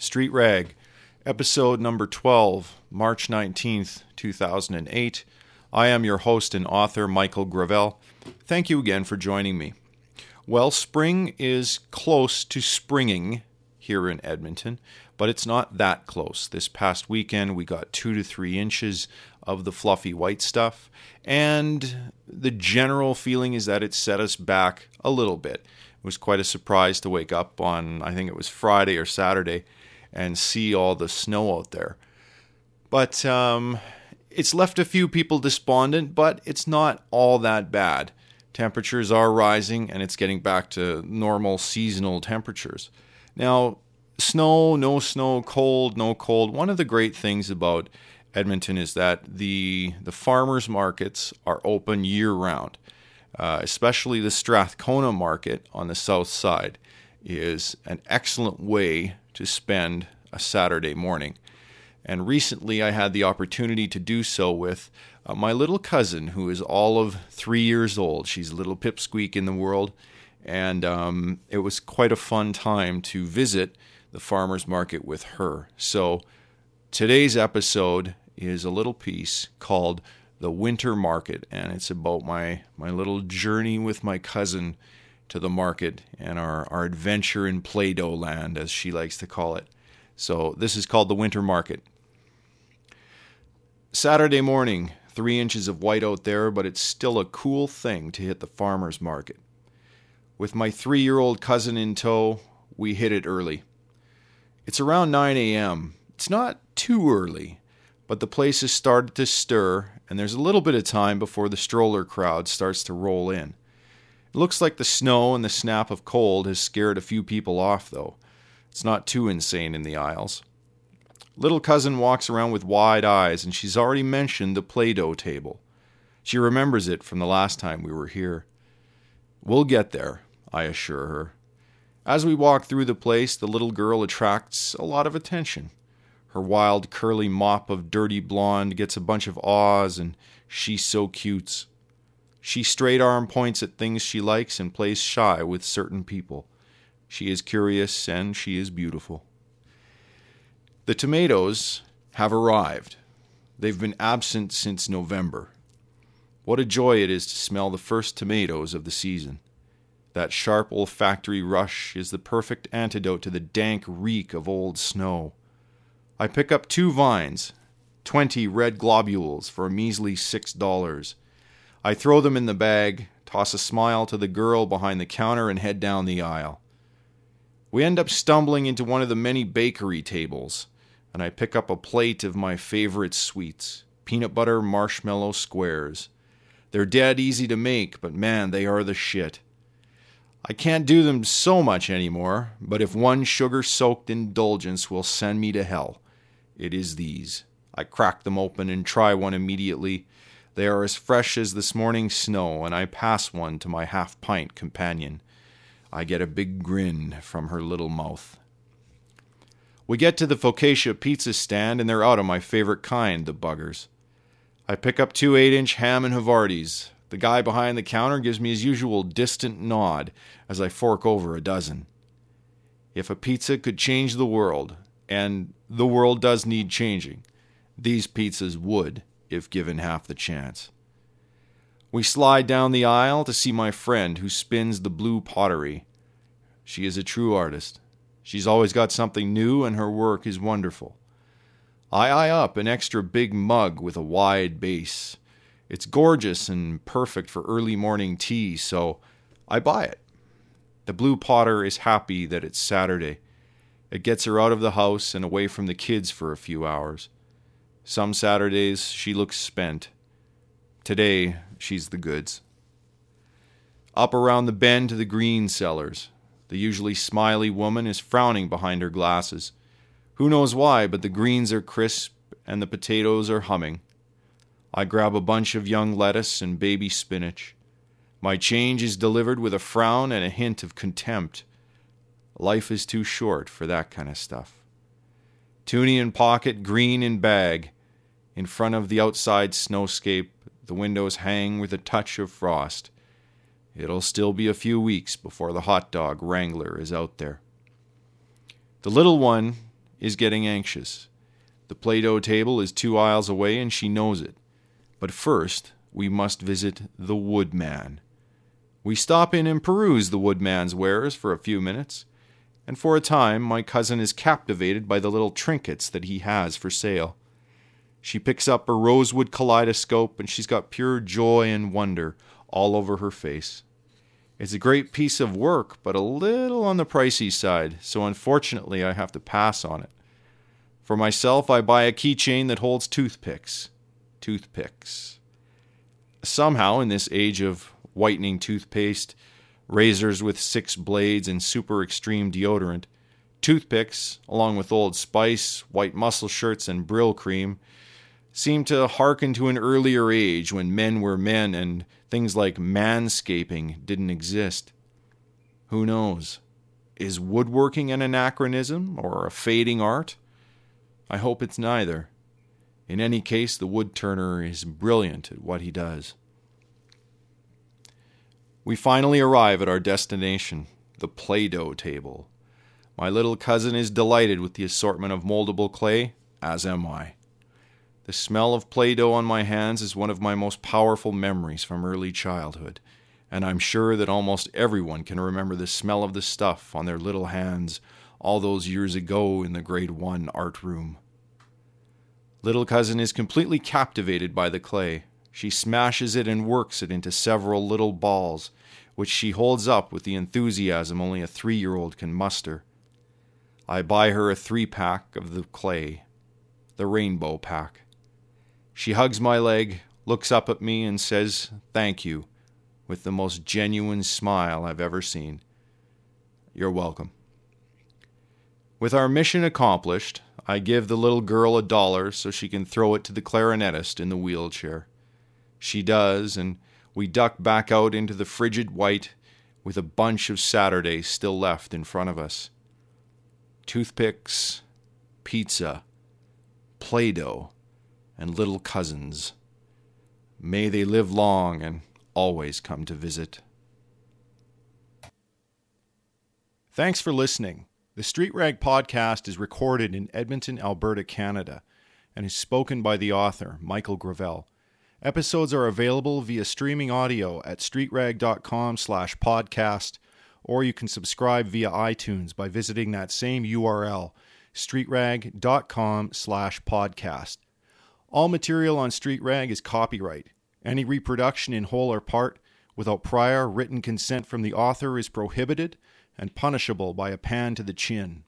Street Rag, episode number 12, March 19th, 2008. I am your host and author, Michael Gravel. Thank you again for joining me. Well, spring is close to springing here in Edmonton, but it's not that close. This past weekend, we got two to three inches of the fluffy white stuff, and the general feeling is that it set us back a little bit. Was quite a surprise to wake up on, I think it was Friday or Saturday, and see all the snow out there. But um, it's left a few people despondent, but it's not all that bad. Temperatures are rising and it's getting back to normal seasonal temperatures. Now, snow, no snow, cold, no cold. One of the great things about Edmonton is that the the farmers markets are open year round. Uh, especially the Strathcona market on the south side is an excellent way to spend a Saturday morning. And recently I had the opportunity to do so with uh, my little cousin, who is all of three years old. She's a little pipsqueak in the world. And um, it was quite a fun time to visit the farmer's market with her. So today's episode is a little piece called The Winter Market, and it's about my, my little journey with my cousin to the market and our, our adventure in Play Doh land, as she likes to call it. So, this is called the Winter Market. Saturday morning, three inches of white out there, but it's still a cool thing to hit the farmer's market. With my three year old cousin in tow, we hit it early. It's around 9 a.m. It's not too early, but the place has started to stir, and there's a little bit of time before the stroller crowd starts to roll in. It looks like the snow and the snap of cold has scared a few people off, though. It's not too insane in the aisles. Little cousin walks around with wide eyes, and she's already mentioned the Play Doh table. She remembers it from the last time we were here. We'll get there, I assure her. As we walk through the place, the little girl attracts a lot of attention. Her wild, curly mop of dirty blonde gets a bunch of awes, and she's so cute. She straight arm points at things she likes and plays shy with certain people. She is curious and she is beautiful. The tomatoes have arrived. They've been absent since November. What a joy it is to smell the first tomatoes of the season. That sharp olfactory rush is the perfect antidote to the dank reek of old snow. I pick up two vines, twenty red globules for a measly six dollars. I throw them in the bag, toss a smile to the girl behind the counter, and head down the aisle. We end up stumbling into one of the many bakery tables, and I pick up a plate of my favorite sweets peanut butter marshmallow squares. They're dead easy to make, but man, they are the shit. I can't do them so much anymore, but if one sugar soaked indulgence will send me to hell, it is these. I crack them open and try one immediately. They are as fresh as this morning's snow, and I pass one to my half pint companion. I get a big grin from her little mouth. We get to the Focaccia pizza stand, and they're out of my favorite kind, the buggers. I pick up two 8 inch ham and Havartis. The guy behind the counter gives me his usual distant nod as I fork over a dozen. If a pizza could change the world, and the world does need changing, these pizzas would if given half the chance. We slide down the aisle to see my friend who spins the blue pottery. She is a true artist. She's always got something new, and her work is wonderful. I eye up an extra big mug with a wide base. It's gorgeous and perfect for early morning tea, so I buy it. The blue potter is happy that it's Saturday. It gets her out of the house and away from the kids for a few hours. Some Saturdays she looks spent. Today she's the goods. Up around the bend to the green cellars. The usually smiley woman is frowning behind her glasses. Who knows why, but the greens are crisp and the potatoes are humming. I grab a bunch of young lettuce and baby spinach. My change is delivered with a frown and a hint of contempt. Life is too short for that kind of stuff. Toonie in pocket, green in bag. In front of the outside snowscape, the windows hang with a touch of frost. It'll still be a few weeks before the hot dog wrangler is out there. The little one is getting anxious. The Play Doh table is two aisles away, and she knows it. But first, we must visit the Woodman. We stop in and peruse the Woodman's wares for a few minutes, and for a time my cousin is captivated by the little trinkets that he has for sale. She picks up a rosewood kaleidoscope, and she's got pure joy and wonder all over her face. It's a great piece of work, but a little on the pricey side, so unfortunately I have to pass on it. For myself, I buy a keychain that holds toothpicks. Toothpicks. Somehow, in this age of whitening toothpaste, razors with six blades, and super extreme deodorant, toothpicks, along with Old Spice, white muscle shirts, and Brylcreem, seem to hearken to an earlier age when men were men and things like manscaping didn't exist. Who knows? Is woodworking an anachronism or a fading art? I hope it's neither. In any case, the woodturner is brilliant at what he does. We finally arrive at our destination, the Play Doh table. My little cousin is delighted with the assortment of moldable clay, as am I. The smell of Play Doh on my hands is one of my most powerful memories from early childhood, and I'm sure that almost everyone can remember the smell of the stuff on their little hands all those years ago in the grade 1 art room. Little cousin is completely captivated by the clay. She smashes it and works it into several little balls, which she holds up with the enthusiasm only a three year old can muster. I buy her a three pack of the clay, the rainbow pack. She hugs my leg, looks up at me, and says, Thank you, with the most genuine smile I've ever seen. You're welcome. With our mission accomplished, I give the little girl a dollar so she can throw it to the clarinetist in the wheelchair. She does, and we duck back out into the frigid white with a bunch of Saturday still left in front of us. Toothpicks, pizza, Play Doh, and little cousins. May they live long and always come to visit. Thanks for listening. The Street Rag podcast is recorded in Edmonton, Alberta, Canada, and is spoken by the author, Michael Gravel. Episodes are available via streaming audio at streetrag.com slash podcast, or you can subscribe via iTunes by visiting that same URL, streetrag.com slash podcast. All material on Street Rag is copyright. Any reproduction in whole or part without prior written consent from the author is prohibited and punishable by a pan to the chin.